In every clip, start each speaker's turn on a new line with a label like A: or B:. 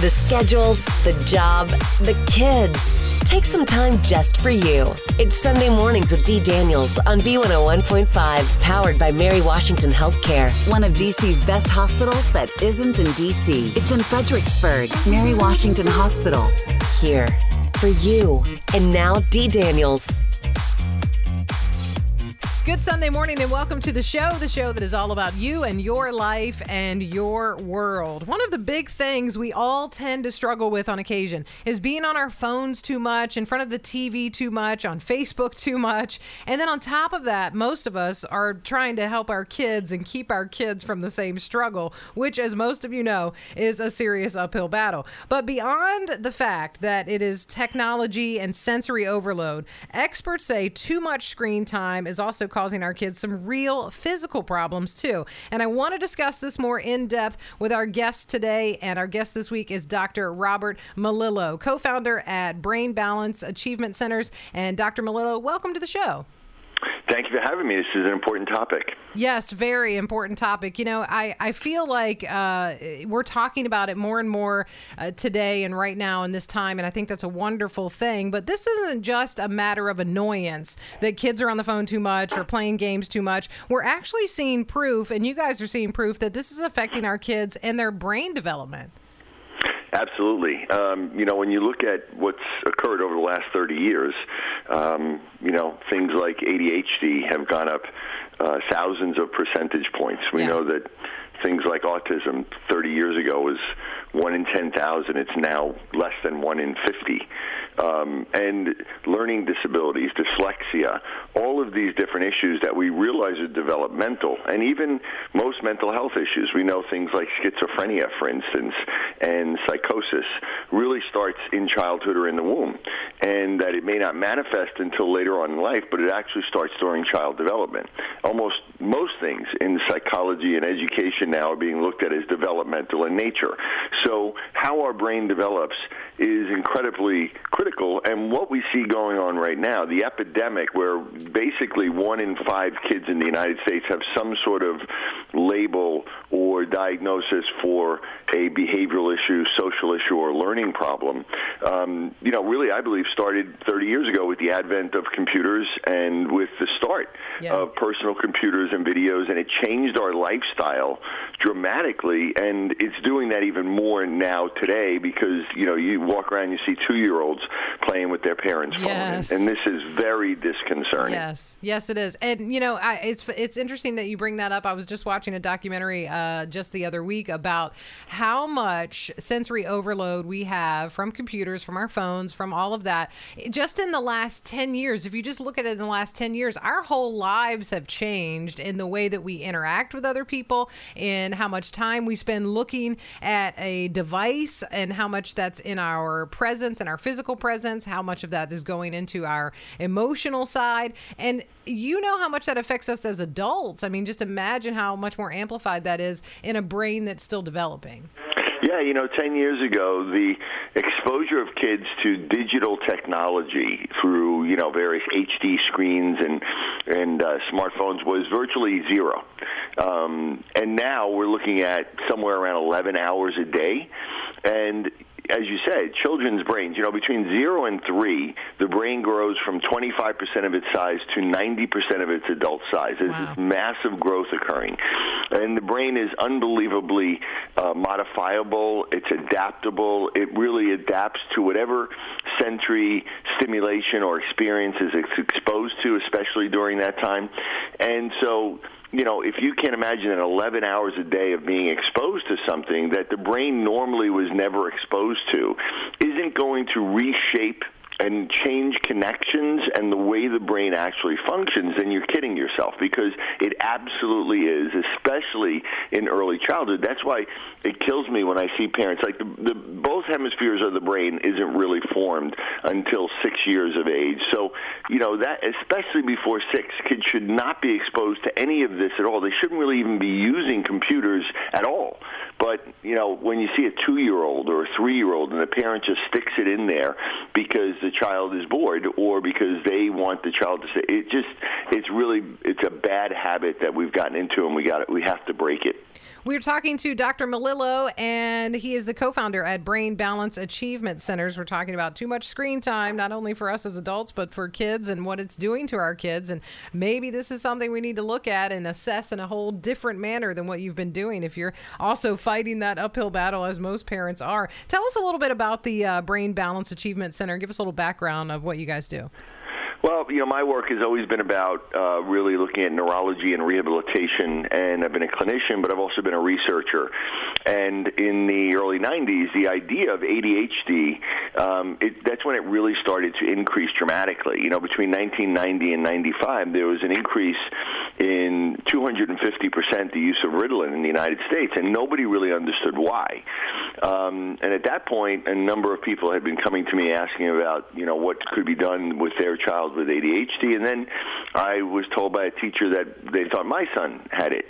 A: The schedule, the job, the kids. Take some time just for you. It's Sunday mornings with Dee Daniels on B101.5, powered by Mary Washington Healthcare, one of DC's best hospitals that isn't in DC. It's in Fredericksburg, Mary Washington Hospital. Here for you. And now, Dee Daniels.
B: Good Sunday morning and welcome to the show, the show that is all about you and your life and your world. One of the big things we all tend to struggle with on occasion is being on our phones too much, in front of the TV too much, on Facebook too much. And then on top of that, most of us are trying to help our kids and keep our kids from the same struggle, which, as most of you know, is a serious uphill battle. But beyond the fact that it is technology and sensory overload, experts say too much screen time is also causing our kids some real physical problems too. And I want to discuss this more in depth with our guest today. And our guest this week is Dr. Robert Melillo, co founder at Brain Balance Achievement Centers. And Dr. Melillo, welcome to the show.
C: Thank you for having me. This is an important topic.
B: Yes, very important topic. You know, I, I feel like uh, we're talking about it more and more uh, today and right now in this time, and I think that's a wonderful thing. But this isn't just a matter of annoyance that kids are on the phone too much or playing games too much. We're actually seeing proof, and you guys are seeing proof, that this is affecting our kids and their brain development.
C: Absolutely. Um, you know, when you look at what's occurred over the last 30 years, um, you know, things like ADHD have gone up uh, thousands of percentage points. We
B: Yeah.
C: know that things like autism 30 years ago was one in 10,000. It's now less than one in 50. Um, and learning disabilities, dyslexia, all of these different issues that we realize are developmental, and even most mental health issues. We know things like schizophrenia, for instance, and psychosis really starts in childhood or in the womb, and that it may not manifest until later on in life, but it actually starts during child development. Almost most things in psychology and education now are being looked at as developmental in nature. So, how our brain develops is incredibly critical. And what we see going on right now, the epidemic, where basically one in five kids in the United States have some sort of label or diagnosis for a behavioral issue, social issue, or learning problem, um, you know, really, I believe started 30 years ago with the advent of computers and with the start
B: Yeah.
C: of personal computers and videos, and it changed our lifestyle dramatically. And it's doing that even more now today because you know you walk around, you see two-year-olds playing with their parents'
B: Yes.
C: phone, and this is very disconcerting.
B: Yes, yes, it is, and you know, I, it's it's interesting that you bring that up. I was just watching a documentary uh, just the other week about how much sensory overload we have from computers, from our phones, from all of that. Just in the last ten years, if you just look at it in the last ten years, our whole lives have changed in the way that we interact with other people, in how much time we spend looking at a device, and how much that's in our presence and our physical presence, how much of that is going into our emotional side. And you know how much that affects us as adults. I mean, just imagine how much more amplified that is in a brain that's still developing.
C: Yeah, you know, 10 years ago, the exposure of kids to digital technology through, you know, various HD screens and, and uh, smartphones was virtually zero. Um, and now we're looking at somewhere around 11 hours a day. And as you said, children's brains, you know, between zero and three, the brain grows from 25% of its size to 90% of its adult size. There's
B: Wow.
C: this massive growth occurring. And the brain is unbelievably uh, modifiable, it's adaptable, it really adapts to whatever sensory stimulation or experiences it's exposed to, especially during that time. And so, you know, if you can't imagine an 11 hours a day of being exposed to something that the brain normally was never exposed to, isn't going to reshape and change connections and the way the brain actually functions, then you're kidding yourself because it absolutely is, especially in early childhood. That's why it kills me when I see parents like the, the both hemispheres of the brain isn't really formed until six years of age. So, you know, that especially before six, kids should not be exposed to any of this at all. They shouldn't really even be using computers at all. But you know, when you see a two-year-old or a three-year-old and the parent just sticks it in there because the child is bored or because they want the child to say, it just it's really it's a bad habit that we've gotten into, and we got it. we have to break it.
B: We're talking to Dr. Melillo, and he is the co founder at Brain Balance Achievement Centers. We're talking about too much screen time, not only for us as adults, but for kids and what it's doing to our kids. And maybe this is something we need to look at and assess in a whole different manner than what you've been doing if you're also fighting that uphill battle, as most parents are. Tell us a little bit about the uh, Brain Balance Achievement Center. Give us a little background of what you guys do.
C: Well, you know, my work has always been about uh, really looking at neurology and rehabilitation, and I've been a clinician, but I've also been a researcher. And in the early 90s, the idea of ADHD, um, it, that's when it really started to increase dramatically. You know, between 1990 and 95, there was an increase in 250% the use of Ritalin in the United States, and nobody really understood why. Um, and at that point, a number of people had been coming to me asking about, you know, what could be done with their child with ADHD, and then I was told by a teacher that they thought my son had it.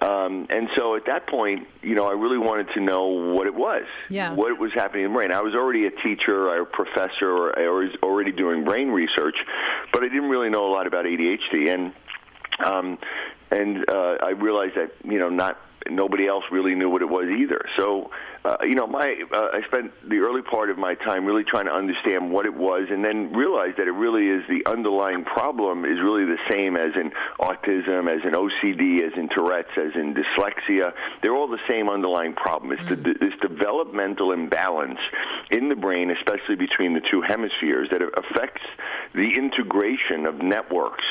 C: Um, and so at that point, you know, I really wanted to know what it was,
B: yeah.
C: what was happening in the brain. I was already a teacher, a professor, I was already doing brain research, but I didn't really know a lot about ADHD. And um, and uh, I realized that you know not nobody else really knew what it was either. So, uh, you know, my uh, I spent the early part of my time really trying to understand what it was, and then realized that it really is the underlying problem is really the same as in autism, as in OCD, as in Tourette's, as in dyslexia. They're all the same underlying problem. It's mm. the, this developmental imbalance in the brain, especially between the two hemispheres, that affects the integration of networks,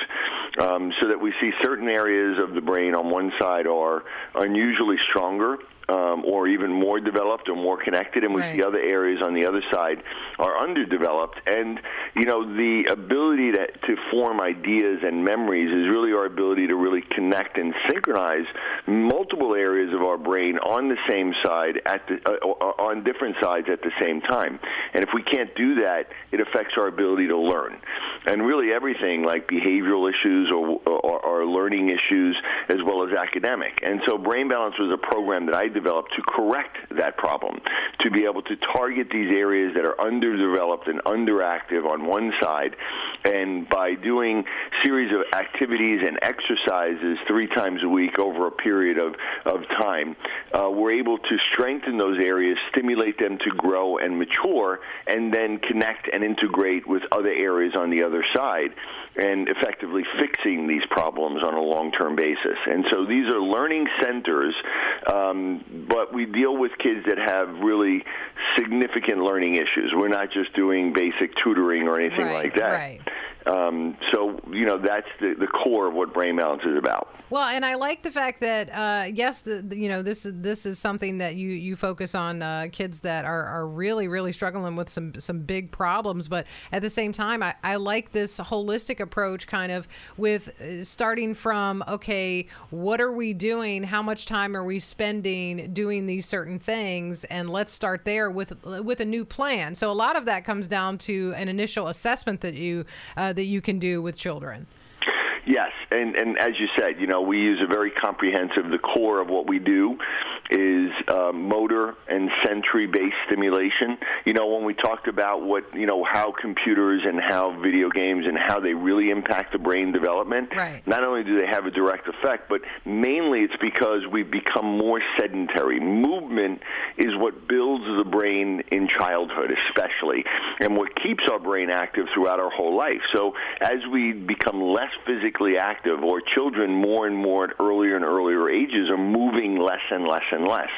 C: um, so that we see certain areas of the brain on one side are unusually stronger um, or even more developed or more connected, and we
B: right.
C: see other areas on the other side are underdeveloped. And you know, the ability to, to form ideas and memories is really our ability to really connect and synchronize multiple areas of our brain on the same side at the uh, on different sides at the same time. And if we can't do that, it affects our ability to learn. And really, everything like behavioral issues or, or, or learning issues, as well as academic. And so, Brain Balance was a program that I developed to correct that problem, to be able to target these areas that are underdeveloped and underactive on one side, and by doing series of activities and exercises three times a week over a period of, of time, uh, we're able to strengthen those areas, stimulate them to grow and mature, and then connect and integrate with other areas on the other side, and effectively fixing these problems on a long-term basis. And so these are learning centers um, but we deal with kids that have really significant learning issues. We're not just doing basic tutoring or anything
B: right,
C: like that.
B: Right.
C: Um, so you know that's the, the core of what brain balance is about.
B: Well, and I like the fact that uh, yes, the, the, you know this is this is something that you you focus on uh, kids that are, are really really struggling with some some big problems, but at the same time, I, I like this holistic approach, kind of with uh, starting from okay, what are we doing? How much time are we spending doing these certain things? And let's start there with with a new plan. So a lot of that comes down to an initial assessment that you uh, that you can do with children.
C: Yes, and and as you said, you know, we use a very comprehensive. The core of what we do is uh, motor and sensory-based stimulation. You know, when we talked about what you know how computers and how video games and how they really impact the brain development.
B: Right.
C: Not only do they have a direct effect, but mainly it's because we've become more sedentary. Movement is what builds the brain in childhood, especially, and what keeps our brain active throughout our whole life. So as we become less physically physically active, or children more and more at earlier and earlier ages are moving less and less and less.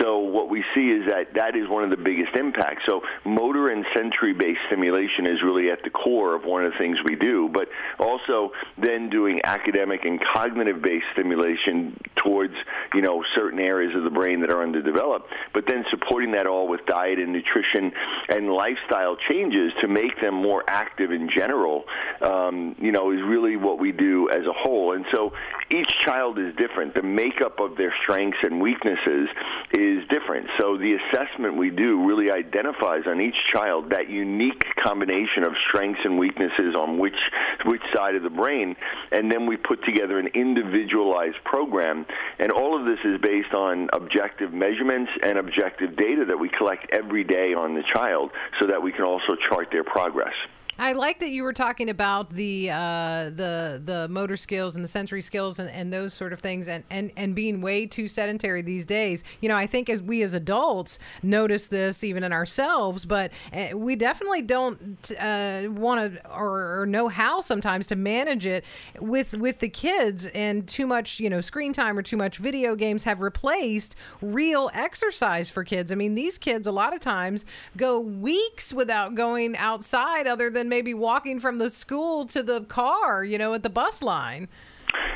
C: So what we see is that that is one of the biggest impacts. So motor and sensory-based stimulation is really at the core of one of the things we do, but also then doing academic and cognitive-based stimulation towards you know certain areas of the brain that are underdeveloped, but then supporting that all with diet and nutrition and lifestyle changes to make them more active in general. Um, you know, is really what we do as a whole. And so each child is different. The makeup of their strengths and weaknesses is is different. So the assessment we do really identifies on each child that unique combination of strengths and weaknesses on which which side of the brain, and then we put together an individualized program. And all of this is based on objective measurements and objective data that we collect every day on the child, so that we can also chart their progress.
B: I like that you were talking about the uh, the the motor skills and the sensory skills and, and those sort of things and, and, and being way too sedentary these days. You know, I think as we as adults notice this even in ourselves, but uh, we definitely don't uh, want to or, or, know how sometimes to manage it with with the kids and too much you know screen time or too much video games have replaced real exercise for kids. I mean, these kids a lot of times go weeks without going outside other than maybe walking from the school to the car, you know, at the bus line.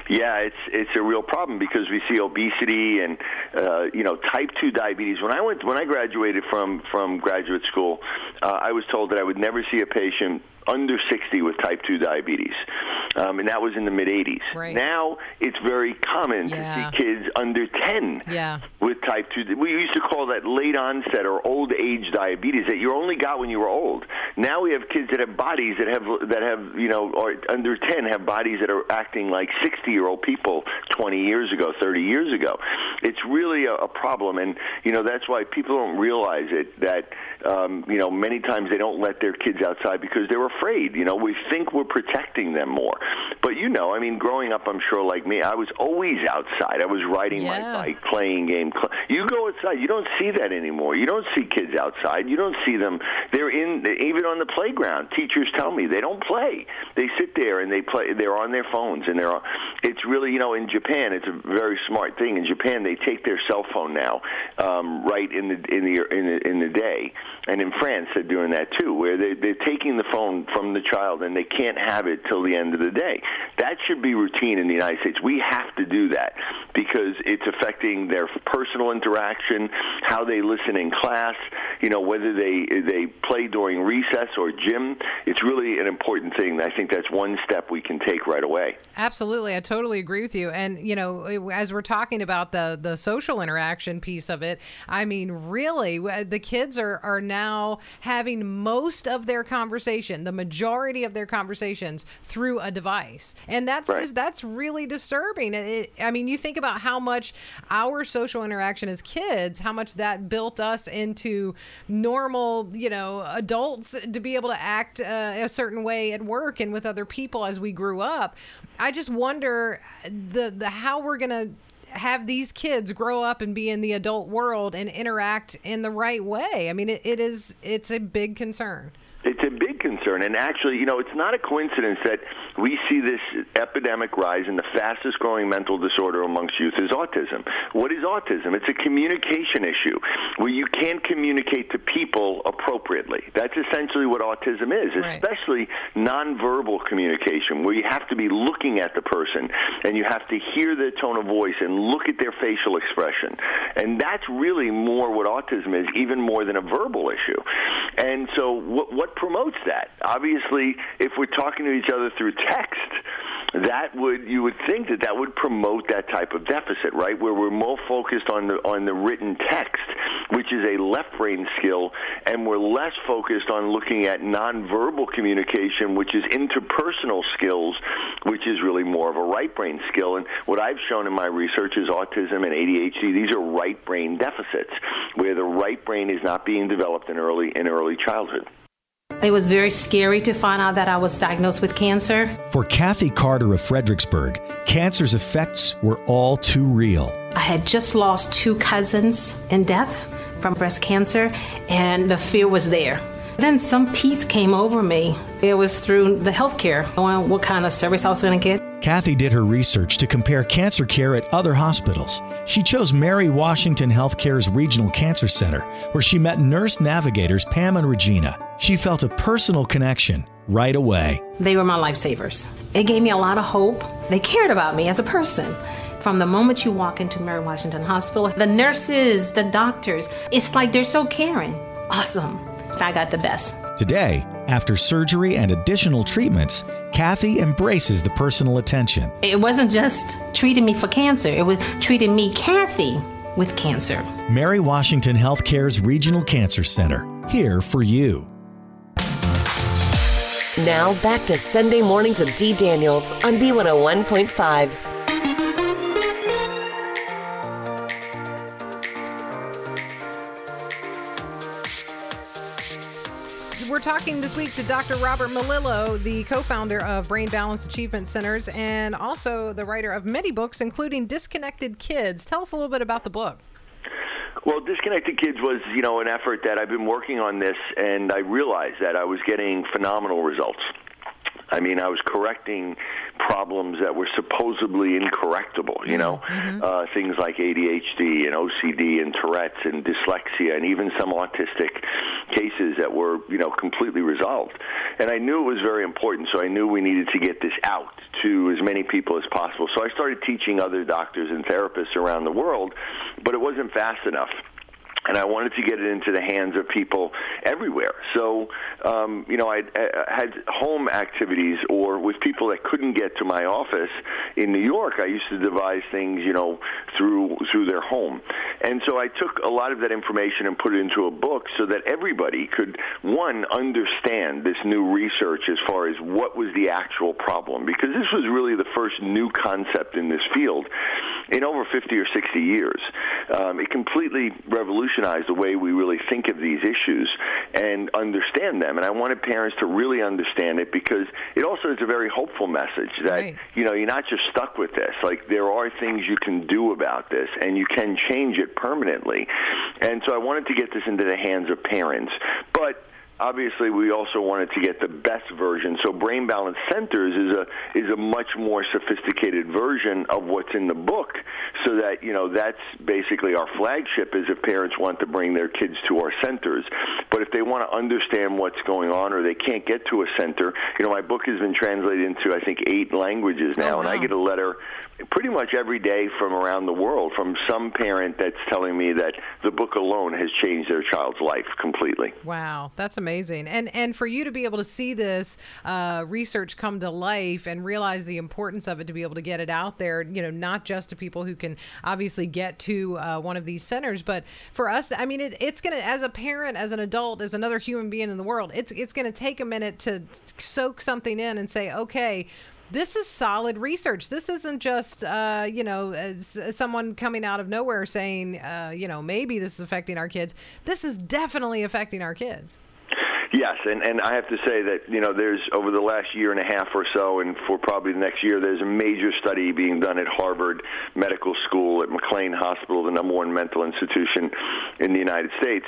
C: Yeah, it's it's a real problem because we see obesity and uh, you know type two diabetes. When I went when I graduated from from graduate school, uh, I was told that I would never see a patient under 60 with type 2 diabetes. Um, and that was in the mid 80s.
B: Right.
C: Now it's very common
B: yeah.
C: to see kids under 10
B: yeah.
C: with type 2. We used to call that late onset or old age diabetes that you only got when you were old. Now we have kids that have bodies that have that have you know or under 10 have bodies that are acting like 60 year old people 20 years ago, 30 years ago. It's really a, a problem, and you know that's why people don't realize it. That um, you know many times they don't let their kids outside because they're afraid. You know, we think we're protecting them more. But you know, I mean, growing up, I'm sure like me, I was always outside. I was riding
B: yeah.
C: my bike, playing game. You go outside, you don't see that anymore. You don't see kids outside. You don't see them. They're in even on the playground. Teachers tell me they don't play. They sit there and they play. They're on their phones and they're. On, It's really you know in Japan, it's a very smart thing. In Japan, they take their cell phone now um, right in the in the in the in the day, and in France they're doing that too, where they they're taking the phone from the child and they can't have it till the end of the day. That should be routine in the United States. We have to do that because it's affecting their personal interaction, how they listen in class, you know, whether they they play during recess or gym. It's really an important thing. I think that's one step we can take right away.
B: Absolutely. I totally agree with you. And, you know, as we're talking about the the social interaction piece of it, I mean, really, the kids are are now having most of their conversation, the majority of their conversations through a device. And that's
C: right.
B: just that's really disturbing. It, I mean, you think about how much our social interaction as kids, how much that built us into normal, you know, adults to be able to act uh, a certain way at work and with other people as we grew up. I just wonder the the how we're to have these kids grow up and be in the adult world and interact in the right way. I mean, it, it is it's a big concern.
C: It's a big concern. And actually, you know, it's not a coincidence that we see this epidemic rise in the fastest growing mental disorder amongst youth is autism. What is autism? It's a communication issue where you can't communicate to people appropriately. That's essentially what autism is,
B: right.
C: especially nonverbal communication, where you have to be looking at the person and you have to hear their tone of voice and look at their facial expression. And that's really more what autism is, even more than a verbal issue. And so, what, what promotes that? Obviously, if we're talking to each other through text, that would you would think that that would promote that type of deficit, right? Where we're more focused on the on the written text, which is a left brain skill, and we're less focused on looking at nonverbal communication, which is interpersonal skills, which is really more of a right brain skill. And what I've shown in my research is autism and ADHD. These are right brain deficits, where the right brain is not being developed in early in early childhood.
D: It was very scary to find out that I was diagnosed with cancer.
E: For Kathy Carter of Fredericksburg, cancer's effects were all too real.
D: I had just lost two cousins in death from breast cancer, and the fear was there. Then some peace came over me. It was through the healthcare, knowing what kind of service I was going to get.
E: Kathy did her research to compare cancer care at other hospitals. She chose Mary Washington Healthcare's Regional Cancer Center, where she met nurse navigators Pam and Regina. She felt a personal connection right away.
D: They were my lifesavers. It gave me a lot of hope. They cared about me as a person. From the moment you walk into Mary Washington Hospital, the nurses, the doctors, it's like they're so caring. Awesome. I got the best.
E: Today, after surgery and additional treatments, Kathy embraces the personal attention.
D: It wasn't just treating me for cancer, it was treating me, Kathy, with cancer.
E: Mary Washington Healthcare's Regional Cancer Center, here for you.
A: Now back to Sunday mornings with Dee Daniels on B101.5.
B: talking this week to Dr. Robert Melillo, the co founder of Brain Balance Achievement Centers and also the writer of many books, including Disconnected Kids. Tell us a little bit about the book.
C: Well, Disconnected Kids was, you know, an effort that I've been working on this, and I realized that I was getting phenomenal results. I mean, I was correcting problems that were supposedly incorrectable, you know, mm-hmm. uh, things like ADHD and OCD and Tourette's and dyslexia and even some autistic cases that were, you know, completely resolved. And I knew it was very important, so I knew we needed to get this out to as many people as possible. So I started teaching other doctors and therapists around the world, but it wasn't fast enough and I wanted to get it into the hands of people everywhere. So, um, you know, I had home activities or with people that couldn't get to my office in New York. I used to devise things, you know, through through their home, and so I took a lot of that information and put it into a book so that everybody could one understand this new research as far as what was the actual problem because this was really the first new concept in this field in over 50 or 60 years. Um, it completely revolutionized the way we really think of these issues and understand them. And I wanted parents to really understand it because it also is a very hopeful message that right. you know you're not just stuck with this. Like there are things you can do about this, and you can change it permanently. And so I wanted to get this into the hands of parents, but obviously we also wanted to get the best version. So Brain Balance Centers is a is a much more sophisticated version of what's in the book, so that you know that's basically our flagship. Is if parents want to bring their kids to our centers, but if they want to understand what's going on or they can't get to a center, you know my book has been translated into I think eight languages now, oh, wow. and I get a letter pretty much every day from around the world from some parent that's telling me that the book alone has changed their child's life completely.
B: Wow, that's amazing. And and for you to be able to see this uh, research come to life and realize the importance of it to be able to get it out there, you know, not just to people who can obviously get to uh, one of these centers, but for us, I mean, it, it's going to, as a parent, as an adult, as another human being in the world, it's it's going to take a minute to soak something in and say, okay this is solid research. This isn't just, uh, you know, someone coming out of nowhere saying, uh, you know, maybe this is affecting our kids. This is definitely affecting our kids.
C: Yes, and, and I have to say that, you know, there's over the last year and a half or so, and for probably the next year, there's a major study being done at Harvard Medical School, at McLean Hospital, the number one mental institution in the United States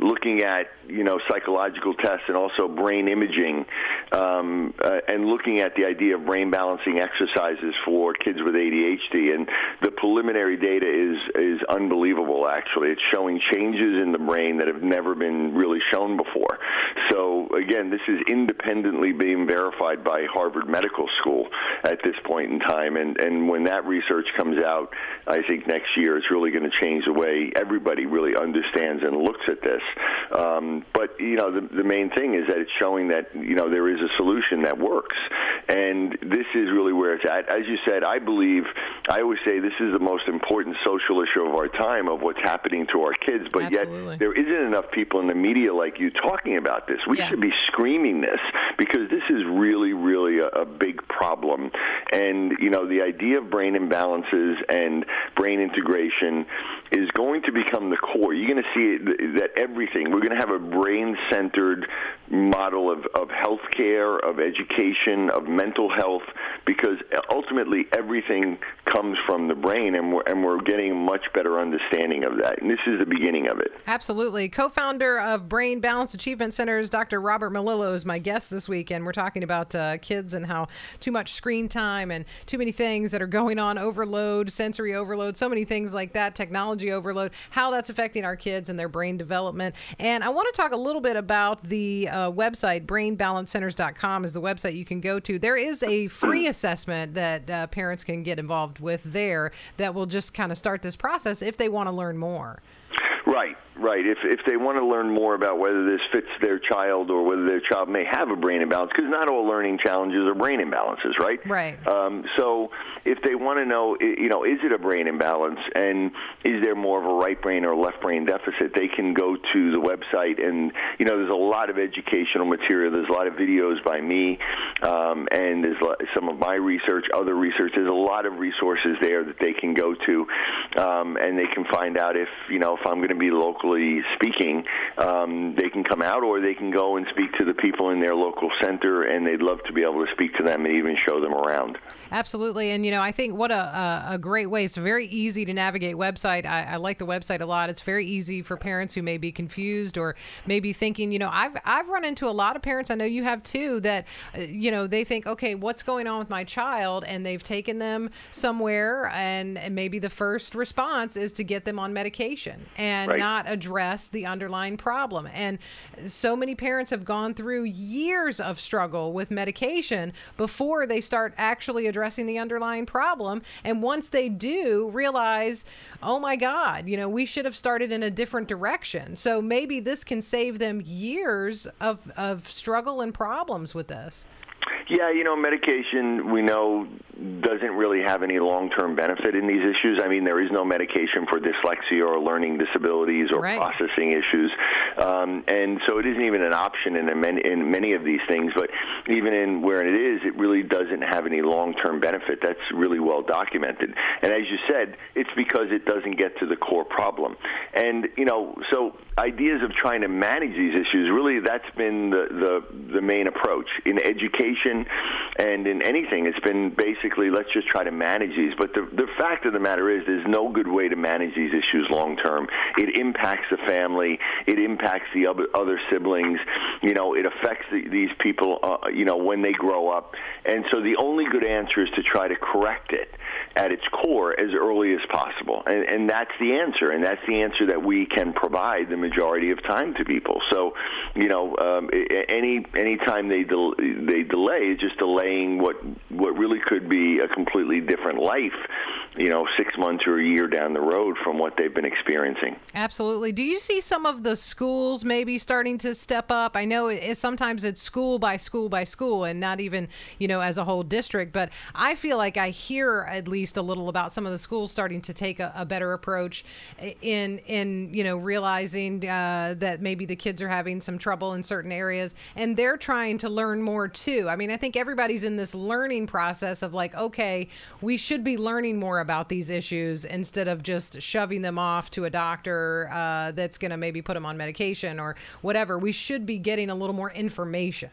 C: looking at you know psychological tests and also brain imaging, um, uh, and looking at the idea of brain balancing exercises for kids with ADHD. And preliminary data is is unbelievable. Actually, it's showing changes in the brain that have never been really shown before. So again, this is independently being verified by Harvard Medical School at this point in time. And and when that research comes out, I think next year it's really going to change the way everybody really understands and looks at this. Um, but you know, the, the main thing is that it's showing that you know there is a solution that works, and this is really where it's at. As you said, I believe I always say this is the most important social issue of our time of what's happening to our kids, but Absolutely. yet there isn't enough people in the media like you talking about this. We yeah. should be screaming this because this is really, really a, a big problem. And you know, the idea of brain imbalances and brain integration is going to become the core. You're going to see it, that everything, we're going to have a brain centered model of, of healthcare, of education, of mental health, because ultimately everything comes from the brain, and we're, and we're getting a much better understanding of that. And this is the beginning of it.
B: Absolutely. Co founder of Brain Balance Achievement Centers, Dr. Robert Melillo, is my guest this week, and we're talking about uh, kids and how too much screen time and too many things that are going on, overload, sensory overload, so many things like that, technology overload, how that's affecting our kids and their brain development. And I want to talk a little bit about the uh, website, brainbalancecenters.com is the website you can go to. There is a free assessment that uh, parents can get involved with there that will just kind of start this process if they want to learn more.
C: Right, right. If if they want to learn more about whether this fits their child or whether their child may have a brain imbalance, because not all learning challenges are brain imbalances, right?
B: Right.
C: Um, so if they want to know, you know, is it a brain imbalance and is there more of a right brain or left brain deficit, they can go to the website and you know, there's a lot of educational material. There's a lot of videos by me, um, and there's some of my research, other research. There's a lot of resources there that they can go to, um, and they can find out if you know if I'm going to be speaking, um, they can come out or they can go and speak to the people in their local center, and they'd love to be able to speak to them and even show them around.
B: Absolutely, and you know I think what a, a, a great way. It's a very easy to navigate website. I, I like the website a lot. It's very easy for parents who may be confused or maybe thinking, you know, I've I've run into a lot of parents. I know you have too. That uh, you know they think, okay, what's going on with my child, and they've taken them somewhere, and, and maybe the first response is to get them on medication and
C: right.
B: not address the underlying problem. And so many parents have gone through years of struggle with medication before they start actually addressing the underlying problem. And once they do, realize, oh my God, you know, we should have started in a different direction. So maybe this can save them years of, of struggle and problems with this.
C: Yeah, you know, medication we know doesn't really have any long-term benefit in these issues. I mean, there is no medication for dyslexia or learning disabilities or
B: right.
C: processing issues, um, and so it isn't even an option in many, in many of these things. But even in where it is, it really doesn't have any long-term benefit. That's really well documented. And as you said, it's because it doesn't get to the core problem. And you know, so ideas of trying to manage these issues really that's been the the, the main approach in education and in anything, it's been basically let's just try to manage these. But the, the fact of the matter is, there's no good way to manage these issues long term. It impacts the family, it impacts the other, other siblings, you know, it affects the, these people, uh, you know, when they grow up. And so the only good answer is to try to correct it at its core as early as possible. And, and that's the answer. And that's the answer that we can provide the majority of time to people. So, you know, um, any any time they del- they delay is just delaying what what really could be a completely different life you know, six months or a year down the road from what they've been experiencing.
B: Absolutely. Do you see some of the schools maybe starting to step up? I know it, sometimes it's school by school by school and not even, you know, as a whole district, but I feel like I hear at least a little about some of the schools starting to take a, a better approach in, in, you know, realizing uh, that maybe the kids are having some trouble in certain areas and they're trying to learn more too. I mean, I think everybody's in this learning process of like, okay, we should be learning more about these issues instead of just shoving them off to a doctor uh, that's going to maybe put them on medication or whatever. We should be getting a little more information.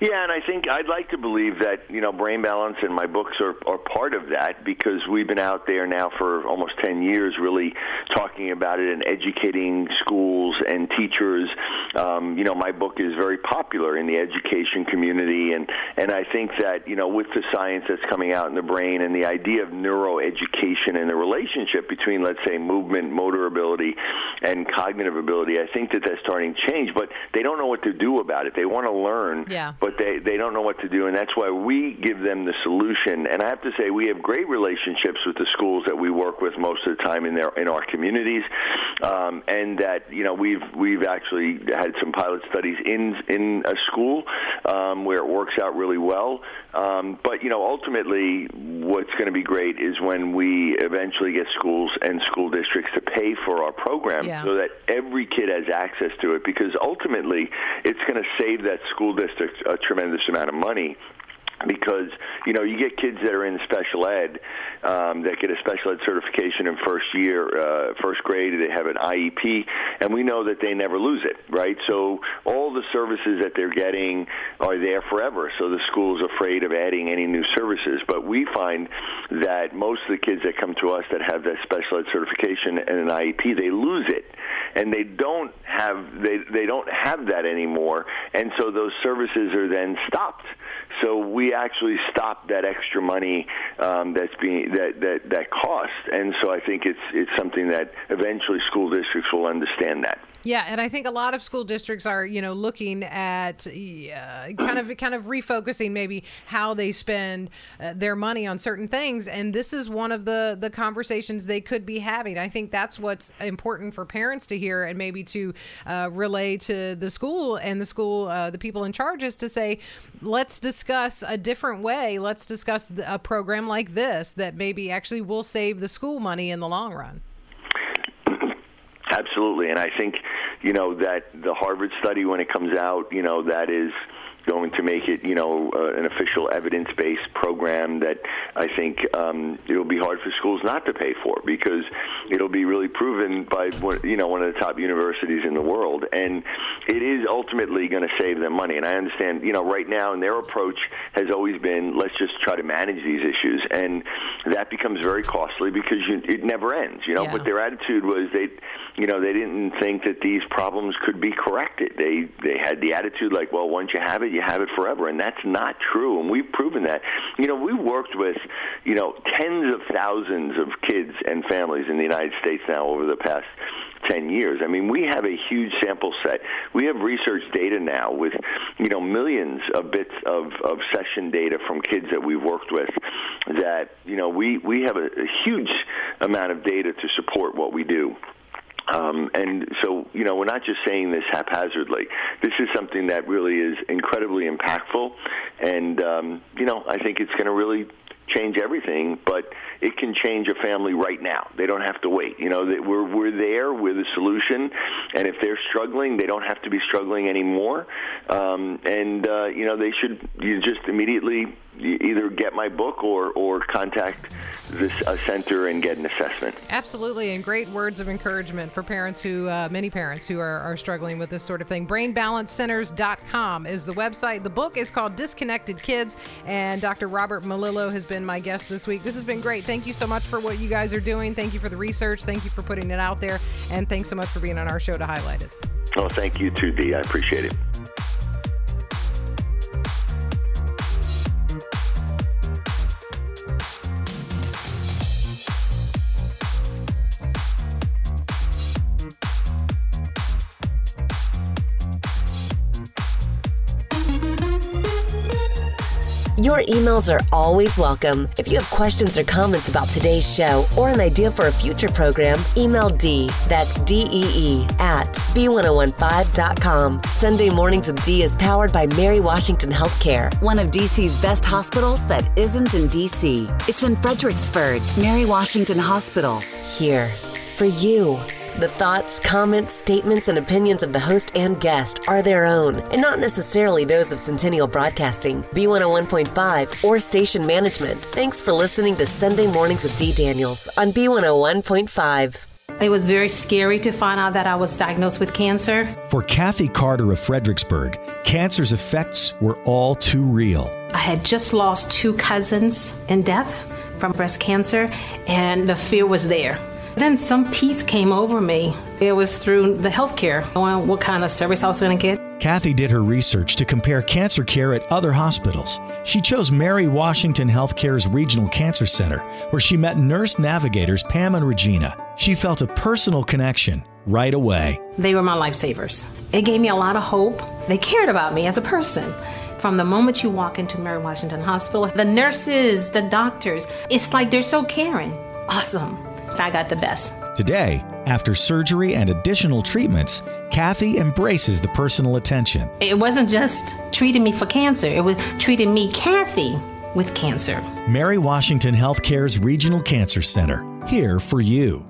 C: Yeah, and I think I'd like to believe that you know brain balance and my books are, are part of that because we've been out there now for almost ten years, really talking about it and educating schools and teachers. Um, you know, my book is very popular in the education community, and and I think that you know with the science that's coming out in the brain and the idea of neuroeducation and the relationship between let's say movement, motor ability, and cognitive ability, I think that that's starting to change. But they don't know what to do about it. They want to learn,
B: yeah.
C: But they, they don't know what to do, and that's why we give them the solution. And I have to say, we have great relationships with the schools that we work with most of the time in their in our communities, um, and that you know we've we've actually had some pilot studies in in a school um, where it works out really well. Um, but you know, ultimately, what's going to be great is when we eventually get schools and school districts to pay for our program,
B: yeah.
C: so that every kid has access to it. Because ultimately, it's going to save that school district a tremendous amount of money because you know you get kids that are in special ed um, that get a special ed certification in first year, uh, first grade. They have an IEP, and we know that they never lose it, right? So all the services that they're getting are there forever. So the school's afraid of adding any new services, but we find that most of the kids that come to us that have that special ed certification and an IEP, they lose it, and they don't have they they don't have that anymore, and so those services are then stopped. So we actually stop that extra money um, that's being that, that that cost. And so I think it's it's something that eventually school districts will understand that.
B: Yeah, and I think a lot of school districts are, you know, looking at uh, kind of kind of refocusing maybe how they spend uh, their money on certain things, and this is one of the the conversations they could be having. I think that's what's important for parents to hear and maybe to uh, relay to the school and the school uh, the people in charge is to say, let's discuss a different way. Let's discuss a program like this that maybe actually will save the school money in the long run.
C: Absolutely, and I think you know that the Harvard study when it comes out, you know that is going to make it, you know, uh, an official evidence-based program that I think um, it'll be hard for schools not to pay for because it'll be really proven by one, you know one of the top universities in the world, and it is ultimately going to save them money. And I understand, you know, right now, and their approach has always been let's just try to manage these issues, and that becomes very costly because you, it never ends, you know. Yeah. But their attitude was they, you know, they didn't think that these problems could be corrected. They they had the attitude like, well, once you have it, you have it forever, and that's not true. And we've proven that. You know, we worked with, you know, tens of thousands of kids and families in the United States now over the past 10 years. I mean, we have a huge sample set. We have research data now with, you know, millions of bits of, of session data from kids that we've worked with that, you know, we, we have a, a huge amount of data to support what we do. Um, and so, you know, we're not just saying this haphazardly. This is something that really is incredibly impactful, and um, you know, I think it's going to really change everything, but it can change a family right now. They don't have to wait. You know, that we're we're there, we're the solution, and if they're struggling, they don't have to be struggling anymore. Um, and uh, you know, they should you just immediately either get my book or or contact this uh, center and get an assessment.
B: Absolutely, and great words of encouragement for parents who, uh, many parents who are, are struggling with this sort of thing. BrainBalanceCenters.com is the website. The book is called Disconnected Kids, and Dr. Robert Melillo has been my guest this week. This has been great. Thank you so much for what you guys are doing. Thank you for the research. Thank you for putting it out there, and thanks so much for being on our show to highlight it.
C: Oh, thank you too, Dee. I appreciate it.
A: Your emails are always welcome. If you have questions or comments about today's show or an idea for a future program, email D, that's D-E-E, at B1015.com. Sunday Mornings with D is powered by Mary Washington Healthcare, one of DC's best hospitals that isn't in DC. It's in Fredericksburg, Mary Washington Hospital. Here for you. The thoughts, comments, statements, and opinions of the host and guest are their own, and not necessarily those of Centennial Broadcasting, B101.5, or station management. Thanks for listening to Sunday Mornings with Dee Daniels on B101.5.
D: It was very scary to find out that I was diagnosed with cancer.
E: For Kathy Carter of Fredericksburg, cancer's effects were all too real.
D: I had just lost two cousins in death from breast cancer, and the fear was there. Then some peace came over me. It was through the healthcare, knowing what kind of service I was going to get.
E: Kathy did her research to compare cancer care at other hospitals. She chose Mary Washington Healthcare's Regional Cancer Center, where she met nurse navigators Pam and Regina. She felt a personal connection right away.
D: They were my lifesavers. It gave me a lot of hope. They cared about me as a person. From the moment you walk into Mary Washington Hospital, the nurses, the doctors, it's like they're so caring. Awesome. I got the best.
E: Today, after surgery and additional treatments, Kathy embraces the personal attention.
D: It wasn't just treating me for cancer, it was treating me, Kathy, with cancer.
E: Mary Washington Healthcare's Regional Cancer Center, here for you.